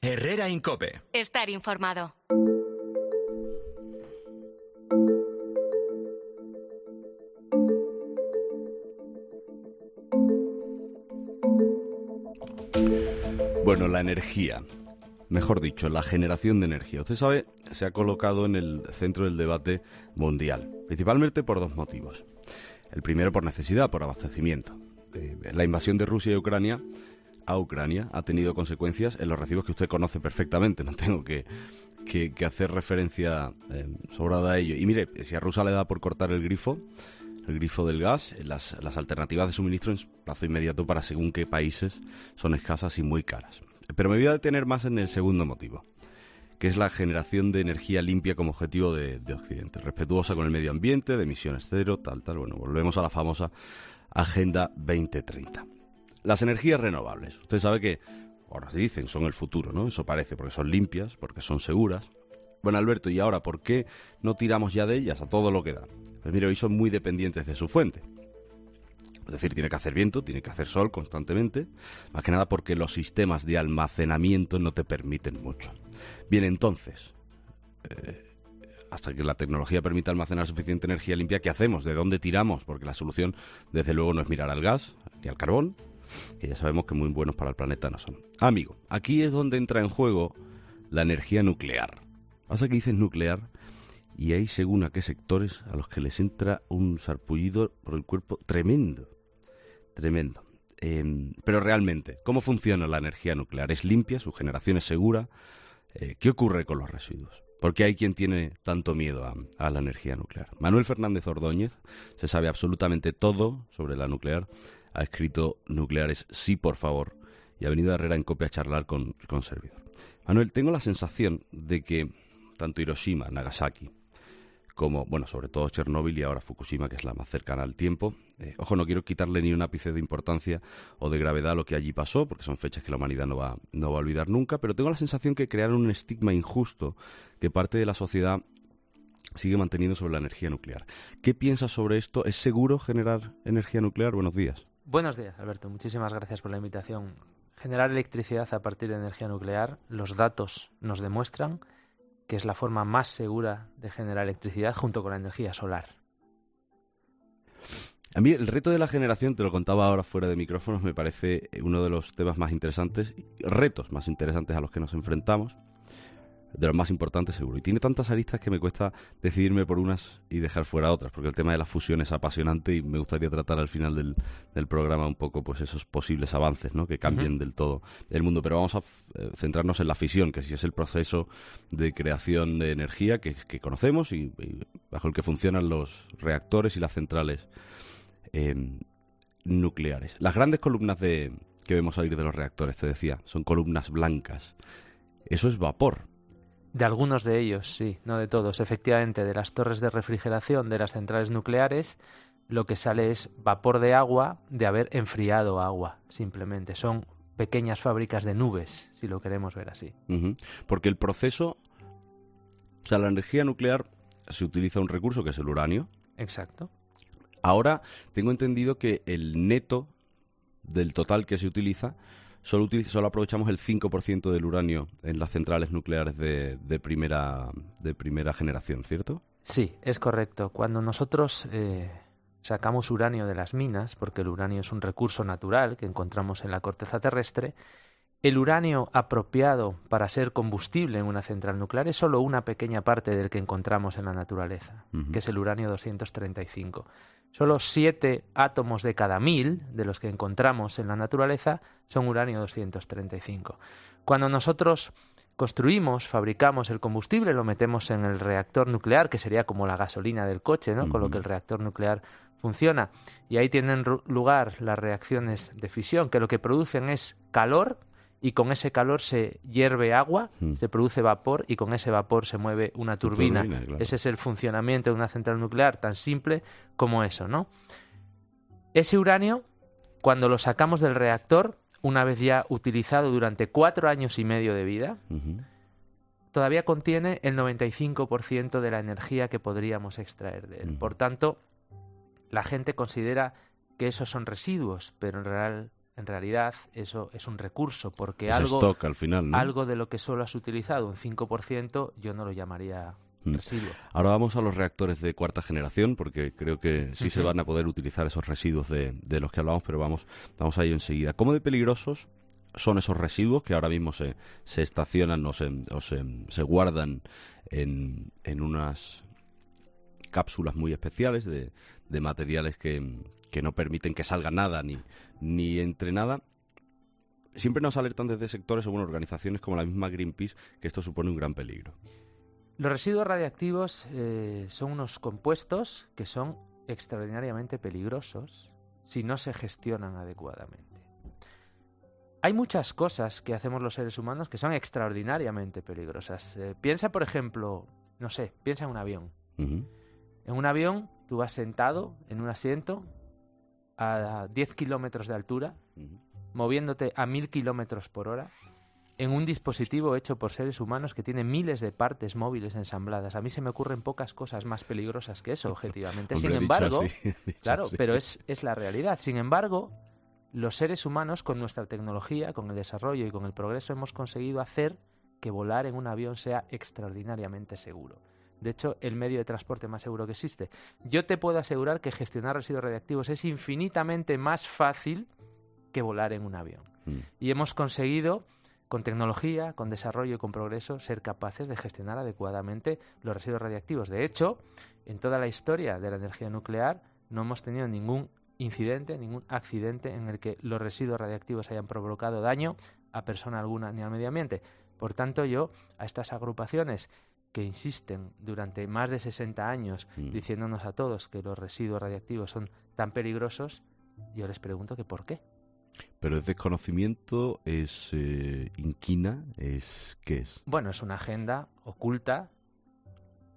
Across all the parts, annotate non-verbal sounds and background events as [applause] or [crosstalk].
Herrera Incope. Estar informado. Bueno, la energía. Mejor dicho, la generación de energía. Usted sabe, se ha colocado en el centro del debate mundial, principalmente por dos motivos. El primero por necesidad, por abastecimiento. Eh, la invasión de Rusia y Ucrania a Ucrania ha tenido consecuencias en los recibos que usted conoce perfectamente. No tengo que, hacer referencia eh, sobrada a ello. Y mire, si a Rusia le da por cortar el grifo, el grifo del gas, las, alternativas de suministro en plazo inmediato para según qué países son escasas y muy caras. Pero me voy a detener más en el segundo motivo, que es la generación de energía limpia como objetivo de, de Occidente, respetuosa con el medio ambiente, de emisiones cero, tal, tal. Bueno, volvemos a la famosa Agenda 2030. Las energías renovables. Usted sabe que, ahora se dicen, son el futuro, ¿no? Eso parece, porque son limpias, porque son seguras. Bueno, Alberto, ¿y ahora por qué no tiramos ya de ellas a todo lo que da? Pues mire, hoy son muy dependientes de su fuente. Es decir, tiene que hacer viento, tiene que hacer sol constantemente, más que nada porque los sistemas de almacenamiento no te permiten mucho. Bien, entonces, eh, hasta que la tecnología permita almacenar suficiente energía limpia, ¿qué hacemos? ¿De dónde tiramos? Porque la solución, desde luego, no es mirar al gas ni al carbón, que ya sabemos que muy buenos para el planeta no son. Amigo, aquí es donde entra en juego la energía nuclear. Pasa que dices nuclear y hay según a qué sectores a los que les entra un sarpullido por el cuerpo tremendo. Tremendo. Em, pero realmente, ¿cómo funciona la energía nuclear? ¿Es limpia? ¿Su generación es segura? Eh, ¿Qué ocurre con los residuos? ¿Por qué hay quien tiene tanto miedo a, la energía nuclear? Manuel Fernández Ordóñez se sabe absolutamente todo sobre la nuclear ha escrito Nucleares, sí, por favor, y ha venido a Herrera en copia a charlar con, con servidor. Manuel, tengo la sensación de que tanto Hiroshima, Nagasaki, como, bueno, sobre todo Chernóbil y ahora Fukushima, que es la más cercana al tiempo. Eh, ojo, no quiero quitarle ni un ápice de importancia o de gravedad a lo que allí pasó, porque son fechas que la humanidad no va, no va a olvidar nunca, pero tengo la sensación que crearon un estigma injusto que parte de la sociedad sigue manteniendo sobre la energía nuclear. ¿Qué piensas sobre esto? ¿Es seguro generar energía nuclear? Buenos días. Buenos días, Alberto. Muchísimas gracias por la invitación. Generar electricidad a partir de energía nuclear, los datos nos demuestran que es la forma más segura de generar electricidad junto con la energía solar. A mí el reto de la generación, te lo contaba ahora fuera de micrófonos, me parece uno de los temas más interesantes, retos más interesantes a los que nos enfrentamos de los más importantes seguro. Y tiene tantas aristas que me cuesta decidirme por unas y dejar fuera otras, porque el tema de la fusión es apasionante y me gustaría tratar al final del, del programa un poco pues esos posibles avances ¿no? que cambien del todo el mundo. Pero vamos a eh, centrarnos en la fisión, que si es el proceso de creación de energía que, conocemos y, bajo el que funcionan los reactores y las centrales em, nucleares. Las grandes columnas de, que vemos salir de los reactores, te decía, son columnas blancas. Eso es vapor, de algunos de ellos, sí, no de todos. Efectivamente, de las torres de refrigeración de las centrales nucleares, lo que sale es vapor de agua de haber enfriado agua, simplemente. Son pequeñas fábricas de nubes, si lo queremos ver así. Porque el proceso, o sea, la energía nuclear se utiliza un recurso que es el uranio. Exacto. Ahora tengo entendido que el neto del total que se utiliza solo, solo aprovechamos el 5% del uranio en las centrales nucleares de, de, primera, de primera generación, ¿cierto? Sí, es correcto. Cuando nosotros eh, sacamos uranio de las minas, porque el uranio es un recurso natural que encontramos en la corteza terrestre, el uranio apropiado para ser combustible en una central nuclear es solo una pequeña parte del que encontramos en la naturaleza, que es el uranio 235. Solo siete átomos de cada mil de los que encontramos en la naturaleza son uranio 235. Cuando nosotros construimos, fabricamos el combustible, lo metemos en el reactor nuclear, que sería como la gasolina del coche, ¿no? Con lo que el reactor nuclear funciona. Y ahí tienen lugar las reacciones de fisión, que lo que producen es calor y con ese calor se hierve agua, hmm. se produce vapor y con ese vapor se mueve una turbina. Ese es el funcionamiento de una central nuclear tan simple como eso, ¿no? Ese uranio, cuando lo sacamos del reactor, una vez ya utilizado durante cuatro años y medio de vida, todavía contiene el 95% de la energía que podríamos extraer de él. Por tanto, la gente considera que esos son residuos, pero en, real, en realidad eso es un recurso, porque Es algo, stock al final, ¿no? algo de lo que solo has utilizado, un 5%, yo no lo llamaría Mm. residuo. Ahora vamos a los reactores de cuarta generación, porque creo que sí se van a poder utilizar esos residuos de, de los que hablamos, pero vamos, vamos a ello enseguida. ¿Cómo de peligrosos son esos residuos que ahora mismo se, se estacionan o, se, o se, se guardan en, en unas cápsulas muy especiales de, de materiales que, que no permiten que salga nada ni, ni entre nada? Siempre nos alertan desde sectores o bueno, organizaciones como la misma Greenpeace que esto supone un gran peligro. Los residuos radiactivos eh, son unos compuestos que son extraordinariamente peligrosos si no se gestionan adecuadamente. Hay muchas cosas que hacemos los seres humanos que son extraordinariamente peligrosas. Eh, piensa, por ejemplo, no sé, piensa en un avión. En un avión tú vas sentado en un asiento a 10 kilómetros de altura, moviéndote a 1000 kilómetros por hora, en un dispositivo hecho por seres humanos que tiene miles de partes móviles ensambladas. A mí se me ocurren pocas cosas más peligrosas que eso, objetivamente. Hombre, Sin embargo, así, [laughs] claro, así. pero es, es la realidad. Sin embargo, los seres humanos, con nuestra tecnología, con el desarrollo y con el progreso, hemos conseguido hacer que volar en un avión sea extraordinariamente seguro. De hecho, el medio de transporte más seguro que existe. Yo te puedo asegurar que gestionar residuos radiactivos es infinitamente más fácil que volar en un avión. Mm. Y hemos conseguido, con tecnología, con desarrollo y con progreso, ser capaces de gestionar adecuadamente los residuos radiactivos. De hecho, en toda la historia de la energía nuclear no hemos tenido ningún incidente, ningún accidente en el que los residuos radiactivos hayan provocado daño a persona alguna ni al medio ambiente. Por tanto, yo a estas agrupaciones que insisten durante más de 60 años Mm. diciéndonos a todos que los residuos radiactivos son tan peligrosos, yo les pregunto que por qué. Pero es desconocimiento, es eh, inquina, es ¿qué es? Bueno, es una agenda oculta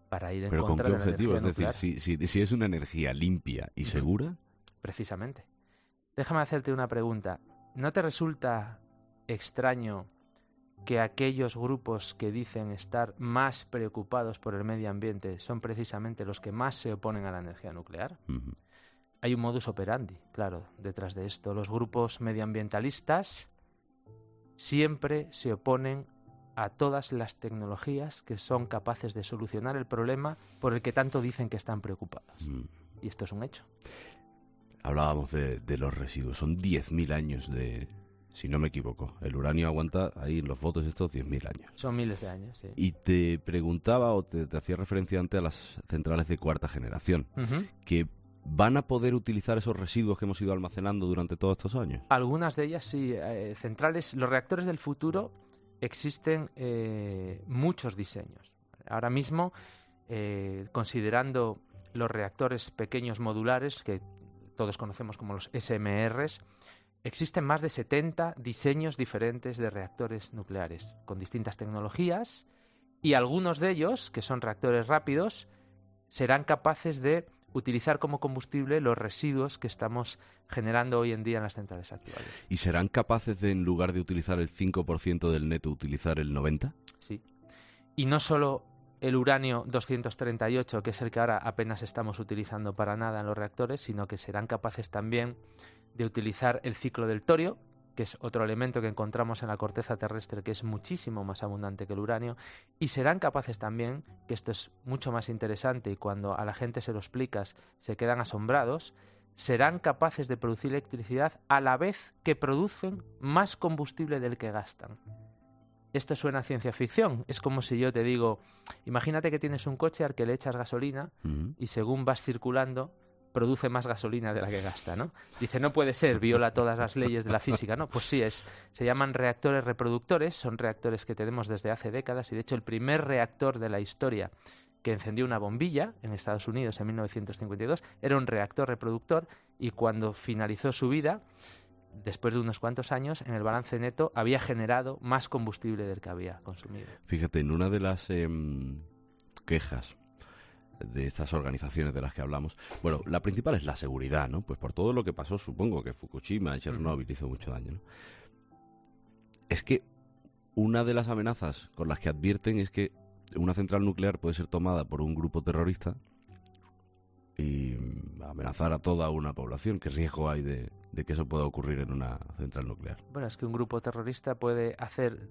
para ir en Pero con qué de la objetivo? Es decir, si, si, si es una energía limpia y segura, precisamente. Déjame hacerte una pregunta. ¿No te resulta extraño que aquellos grupos que dicen estar más preocupados por el medio ambiente son precisamente los que más se oponen a la energía nuclear? ujú, Hay un modus operandi, claro, detrás de esto. Los grupos medioambientalistas siempre se oponen a todas las tecnologías que son capaces de solucionar el problema por el que tanto dicen que están preocupados. mm. Y esto es un hecho. hablábamos de, de los residuos. Son 10.000 años de, si no me equivoco. El uranio aguanta ahí en los fotos estos 10.000 años. Son miles de años, sí. Y te preguntaba o te, te hacía referencia antes a las centrales de cuarta generación, que van a poder utilizar esos residuos que hemos ido almacenando durante todos estos años. Algunas de ellas sí, eh, centrales. Los reactores del futuro existen eh, muchos diseños. Ahora mismo, eh, considerando los reactores pequeños modulares, que todos conocemos como los SMRs, existen más de 70 diseños diferentes de reactores nucleares, con distintas tecnologías, y algunos de ellos, que son reactores rápidos, serán capaces de utilizar como combustible los residuos que estamos generando hoy en día en las centrales actuales. ¿Y serán capaces de, en lugar de utilizar el 5% del neto, utilizar el 90%? Sí. Y no solo el uranio 238, que es el que ahora apenas estamos utilizando para nada en los reactores, sino que serán capaces también de utilizar el ciclo del torio, que es otro elemento que encontramos en la corteza terrestre que es muchísimo más abundante que el uranio, y serán capaces también, que esto es mucho más interesante y cuando a la gente se lo explicas se quedan asombrados, serán capaces de producir electricidad a la vez que producen más combustible del que gastan. Esto suena a ciencia ficción. Es como si yo te digo, imagínate que tienes un coche al que le echas gasolina y según vas circulando produce más gasolina de la que gasta, ¿no? Dice, no puede ser, viola todas las leyes de la física, ¿no? Pues sí, es, se llaman reactores reproductores, son reactores que tenemos desde hace décadas y de hecho el primer reactor de la historia que encendió una bombilla en Estados Unidos en 1952 era un reactor reproductor y cuando finalizó su vida, después de unos cuantos años, en el balance neto había generado más combustible del que había consumido. Fíjate, en una de las em, quejas de estas organizaciones de las que hablamos, bueno, la principal es la seguridad, ¿no? Pues por todo lo que pasó, supongo que Fukushima, Chernobyl hizo mucho daño, ¿no? Es que una de las amenazas con las que advierten es que una central nuclear puede ser tomada por un grupo terrorista y amenazar a toda una población. ¿Qué riesgo hay de, de que eso pueda ocurrir en una central nuclear. Bueno, es que un grupo terrorista puede hacer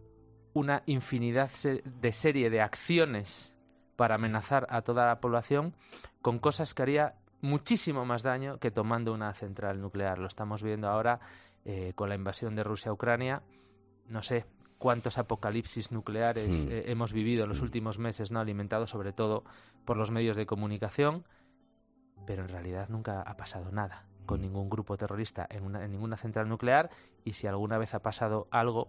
una infinidad de serie de acciones para amenazar a toda la población con cosas que haría muchísimo más daño que tomando una central nuclear. Lo estamos viendo ahora eh, con la invasión de Rusia a Ucrania. No sé cuántos apocalipsis nucleares hmm. eh, hemos vivido en los hmm. últimos meses, no alimentados sobre todo por los medios de comunicación, pero en realidad nunca ha pasado nada con hmm. ningún grupo terrorista en, en ninguna central nuclear y si alguna vez ha pasado algo,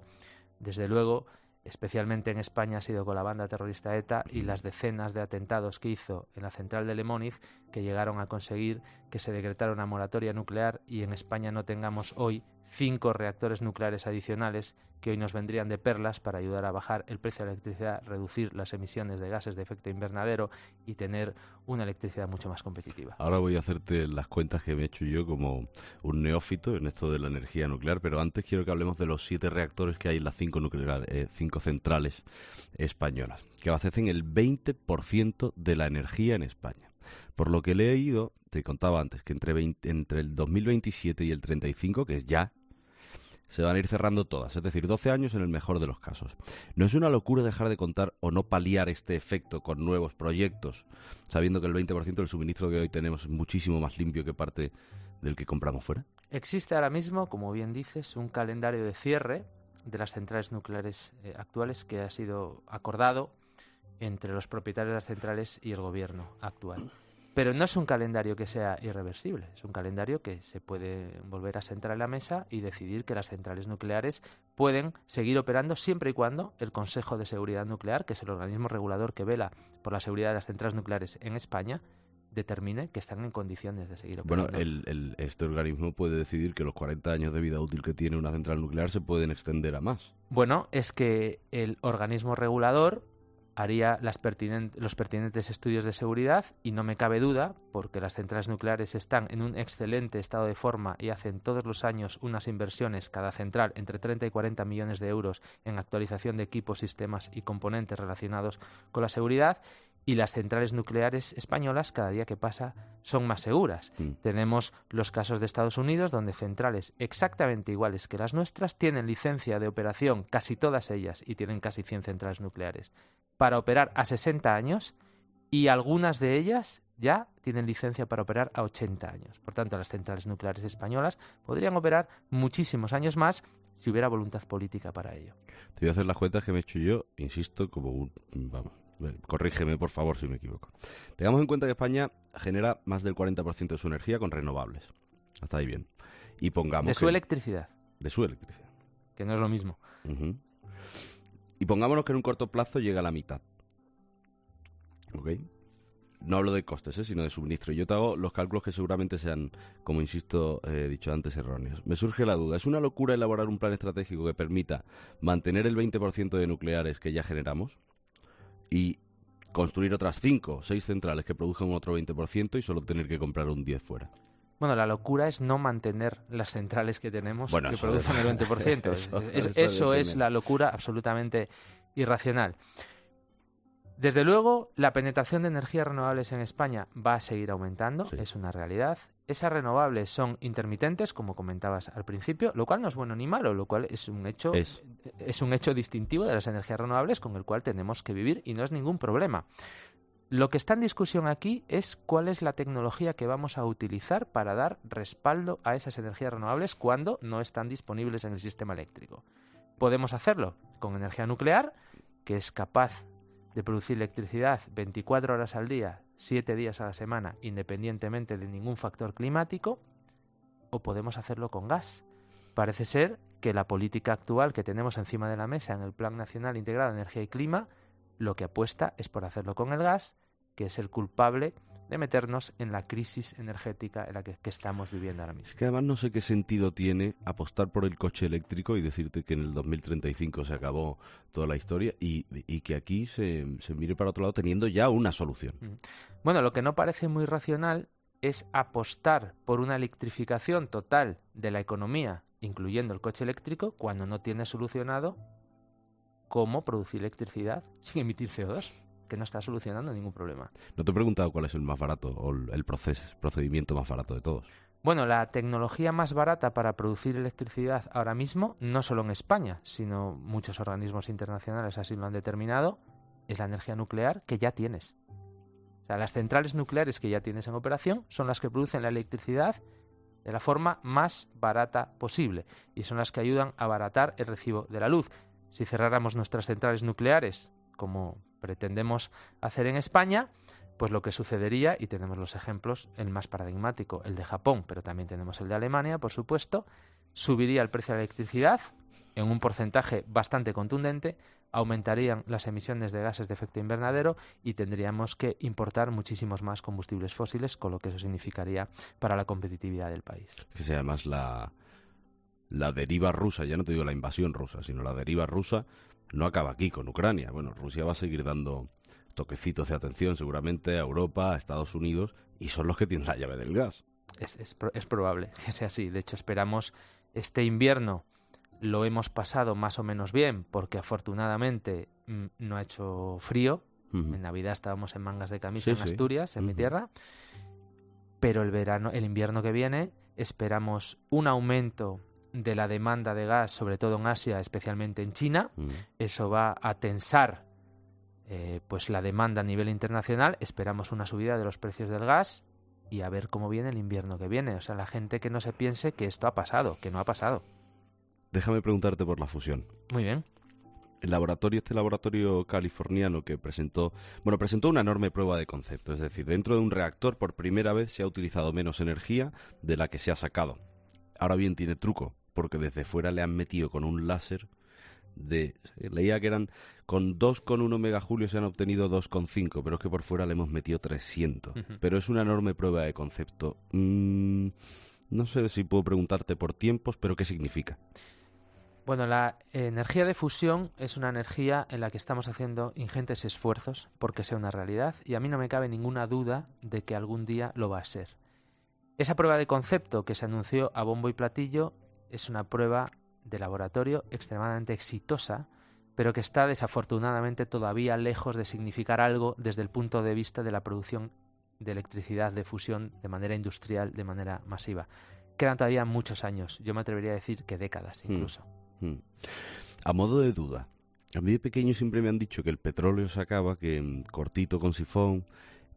desde luego especialmente en España ha sido con la banda terrorista ETA y las decenas de atentados que hizo en la central de Lemoniz que llegaron a conseguir que se decretara una moratoria nuclear y en España no tengamos hoy cinco reactores nucleares adicionales que hoy nos vendrían de perlas para ayudar a bajar el precio de la electricidad, reducir las emisiones de gases de efecto invernadero y tener una electricidad mucho más competitiva. Ahora voy a hacerte las cuentas que me he hecho yo como un neófito en esto de la energía nuclear, pero antes quiero que hablemos de los siete reactores que hay en las cinco, nucleares, eh, cinco centrales españolas, que abastecen el 20% de la energía en España. Por lo que he leído, te contaba antes, que entre, entre el 2027 y el 35, que es ya, se van a ir cerrando todas, es decir, 12 años en el mejor de los casos. No es una locura dejar de contar o no paliar este efecto con nuevos proyectos, sabiendo que el 20% del suministro que hoy tenemos es muchísimo más limpio que parte del que compramos fuera. Existe ahora mismo, como bien dices, un calendario de cierre de las centrales nucleares eh, actuales que ha sido acordado entre los propietarios de las centrales y el gobierno actual. Pero no es un calendario que sea irreversible, es un calendario que se puede volver a sentar en la mesa y decidir que las centrales nucleares pueden seguir operando siempre y cuando el Consejo de Seguridad Nuclear, que es el organismo regulador que vela por la seguridad de las centrales nucleares en España, determine que están en condiciones de seguir operando. Bueno, este organismo puede decidir que los 40 años de vida útil que tiene una central nuclear se pueden extender a más. Bueno, es que el organismo regulador haría los pertinentes estudios de seguridad y no me cabe duda, porque las centrales nucleares están en un excelente estado de forma y hacen todos los años unas inversiones cada central entre 30 y 40 millones de euros en actualización de equipos, sistemas y componentes relacionados con la seguridad y las centrales nucleares españolas cada día que pasa son más seguras. Mm. Tenemos los casos de Estados Unidos donde centrales exactamente iguales que las nuestras tienen licencia de operación, casi todas ellas, y tienen casi 100 centrales nucleares para operar a 60 años y algunas de ellas ya tienen licencia para operar a 80 años. Por tanto, las centrales nucleares españolas podrían operar muchísimos años más si hubiera voluntad política para ello. Te voy a hacer las cuentas que me he hecho yo, insisto, como un... Vamos, corrígeme por favor si me equivoco. Tengamos en cuenta que España genera más del 40% de su energía con renovables. Hasta ahí bien. Y pongamos... De su electricidad. De su electricidad. Que no es lo mismo. Y pongámonos que en un corto plazo llega a la mitad. ¿Ok? No hablo de costes, ¿eh? sino de suministro. Yo te hago los cálculos que seguramente sean, como insisto, he dicho antes, erróneos. Me surge la duda, ¿es una locura elaborar un plan estratégico que permita mantener el 20% de nucleares que ya generamos y construir otras 5 o 6 centrales que produzcan otro 20% y solo tener que comprar un 10 fuera? Bueno, la locura es no mantener las centrales que tenemos que producen el 20%. [laughs] eso, es la locura absolutamente irracional. Desde luego, la penetración de energías renovables en España va a seguir aumentando, es una realidad. Esas renovables son intermitentes, como comentabas al principio, lo cual no es bueno ni malo, lo cual es un hecho es un hecho distintivo de las energías renovables con el cual tenemos que vivir y no es ningún problema. Lo que está en discusión aquí es cuál es la tecnología que vamos a utilizar para dar respaldo a esas energías renovables cuando no están disponibles en el sistema eléctrico. Podemos hacerlo con energía nuclear, que es capaz de producir electricidad 24 horas al día, 7 días a la semana, independientemente de ningún factor climático, o podemos hacerlo con gas. Parece ser que la política actual que tenemos encima de la mesa en el Plan Nacional Integrado de Energía y Clima lo que apuesta es por hacerlo con el gas, que es el culpable de meternos en la crisis energética en la que, estamos viviendo ahora mismo. Es que además no sé qué sentido tiene apostar por el coche eléctrico y decirte que en el 2035 se acabó toda la historia y, que aquí se, se, mire para otro lado teniendo ya una solución. Mm. Bueno, lo que no parece muy racional es apostar por una electrificación total de la economía, incluyendo el coche eléctrico, cuando no tiene solucionado cómo producir electricidad sin emitir CO2, que no está solucionando ningún problema. No te he preguntado cuál es el más barato o el procedimiento más barato de todos. Bueno, la tecnología más barata para producir electricidad ahora mismo, no solo en España, sino muchos organismos internacionales así lo han determinado, es la energía nuclear que ya tienes. O sea, las centrales nucleares que ya tienes en operación son las que producen la electricidad de la forma más barata posible y son las que ayudan a abaratar el recibo de la luz. Si cerráramos nuestras centrales nucleares, como pretendemos hacer en España, pues lo que sucedería, y tenemos los ejemplos, el más paradigmático, el de Japón, pero también tenemos el de Alemania, por supuesto, subiría el precio de la electricidad en un porcentaje bastante contundente, aumentarían las emisiones de gases de efecto invernadero y tendríamos que importar muchísimos más combustibles fósiles, con lo que eso significaría para la competitividad del país. Que sea más la, la deriva rusa, ya no te digo la invasión rusa, sino la deriva rusa, no acaba aquí con Ucrania. Bueno, Rusia va a seguir dando toquecitos de atención seguramente a Europa, a Estados Unidos, y son los que tienen la llave del gas. Es, es probable [laughs] que sea así. De hecho, esperamos este invierno lo hemos pasado más o menos bien porque afortunadamente mm, no ha hecho frío. En Navidad estábamos en mangas de camisa en Asturias, en mi tierra. Pero el verano, el invierno que viene, esperamos un aumento de la demanda de gas, sobre todo en Asia, especialmente en China. Eso va a tensar eh, pues la demanda a nivel internacional. Esperamos una subida de los precios del gas y a ver cómo viene el invierno que viene. O sea, la gente que no se piense que esto ha pasado, que no ha pasado. Déjame preguntarte por la fusión. Muy bien. El laboratorio, este laboratorio californiano que presentó, bueno, presentó una enorme prueba de concepto, es decir, dentro de un reactor por primera vez se ha utilizado menos energía de la que se ha sacado. Ahora bien, tiene truco, porque desde fuera le han metido con un láser de leía que eran con 2,1 megajulios se han obtenido 2,5 pero es que por fuera le hemos metido 300 pero es una enorme prueba de concepto. Mm, no sé si puedo preguntarte por tiempos pero qué significa bueno, la energía de fusión es una energía en la que estamos haciendo ingentes esfuerzos porque sea una realidad y a mí no me cabe ninguna duda de que algún día lo va a ser. Esa prueba de concepto que se anunció a bombo y platillo es una prueba de laboratorio extremadamente exitosa, pero que está desafortunadamente todavía lejos de significar algo desde el punto de vista de la producción de electricidad de fusión de manera industrial, de manera masiva. Quedan todavía muchos años, yo me atrevería a decir que décadas hmm. incluso. Hmm. A modo de duda, a mí de pequeño siempre me han dicho que el petróleo se acaba, que cortito con sifón,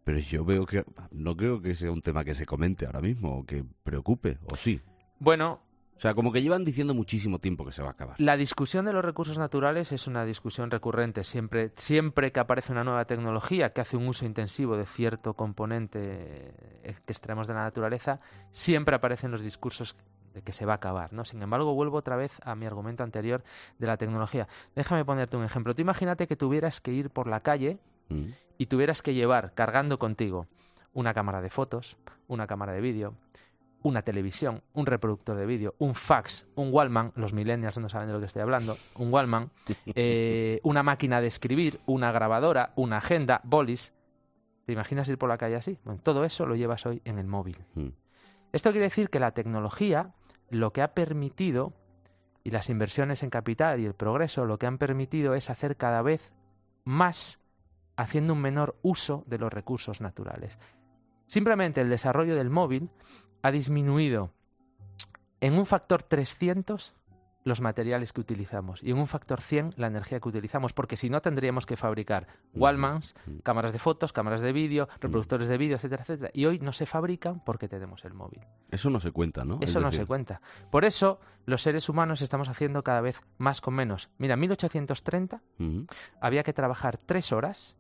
pero yo veo que no creo que sea un tema que se comente ahora mismo o que preocupe, ¿o sí? Bueno, o sea, como que llevan diciendo muchísimo tiempo que se va a acabar. La discusión de los recursos naturales es una discusión recurrente. Siempre, siempre que aparece una nueva tecnología que hace un uso intensivo de cierto componente eh, que extraemos de la naturaleza, siempre aparecen los discursos de que se va a acabar, ¿no? Sin embargo, vuelvo otra vez a mi argumento anterior de la tecnología. Déjame ponerte un ejemplo. Tú imagínate que tuvieras que ir por la calle mm. y tuvieras que llevar cargando contigo una cámara de fotos, una cámara de vídeo, una televisión, un reproductor de vídeo, un fax, un Wallman, los millennials no saben de lo que estoy hablando, un Wallman, [laughs] eh, una máquina de escribir, una grabadora, una agenda, bolis. ¿Te imaginas ir por la calle así? Bueno, todo eso lo llevas hoy en el móvil. Hmm. Esto quiere decir que la tecnología lo que ha permitido, y las inversiones en capital y el progreso, lo que han permitido es hacer cada vez más haciendo un menor uso de los recursos naturales. Simplemente el desarrollo del móvil ha disminuido en un factor 300 los materiales que utilizamos y en un factor 100 la energía que utilizamos, porque si no tendríamos que fabricar Wallmans, cámaras de fotos, cámaras de vídeo, reproductores de vídeo, etcétera, etcétera. Y hoy no se fabrican porque tenemos el móvil. Eso no se cuenta, ¿no? Eso no se cuenta. Por eso los seres humanos estamos haciendo cada vez más con menos. Mira, en 1830 había que trabajar tres horas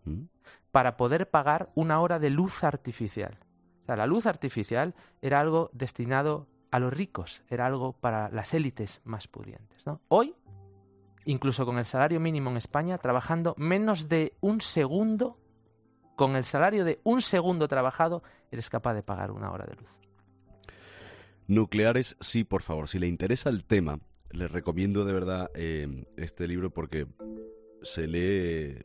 para poder pagar una hora de luz artificial. O sea, la luz artificial era algo destinado a los ricos, era algo para las élites más pudientes. Hoy, incluso con el salario mínimo en España, trabajando menos de un segundo, con el salario de un segundo trabajado, eres capaz de pagar una hora de luz. Nucleares, sí, por favor. Si le interesa el tema, le recomiendo de verdad eh, este libro porque se lee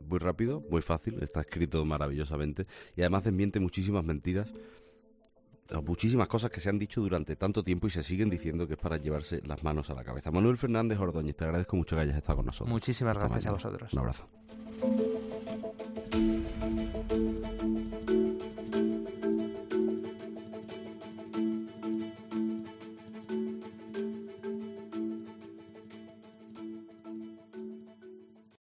muy rápido, muy fácil, está escrito maravillosamente y además desmiente muchísimas mentiras, muchísimas cosas que se han dicho durante tanto tiempo y se siguen diciendo que es para llevarse las manos a la cabeza. Manuel Fernández Ordóñez, te agradezco mucho que hayas estado con nosotros. Muchísimas gracias a vosotros. Un abrazo.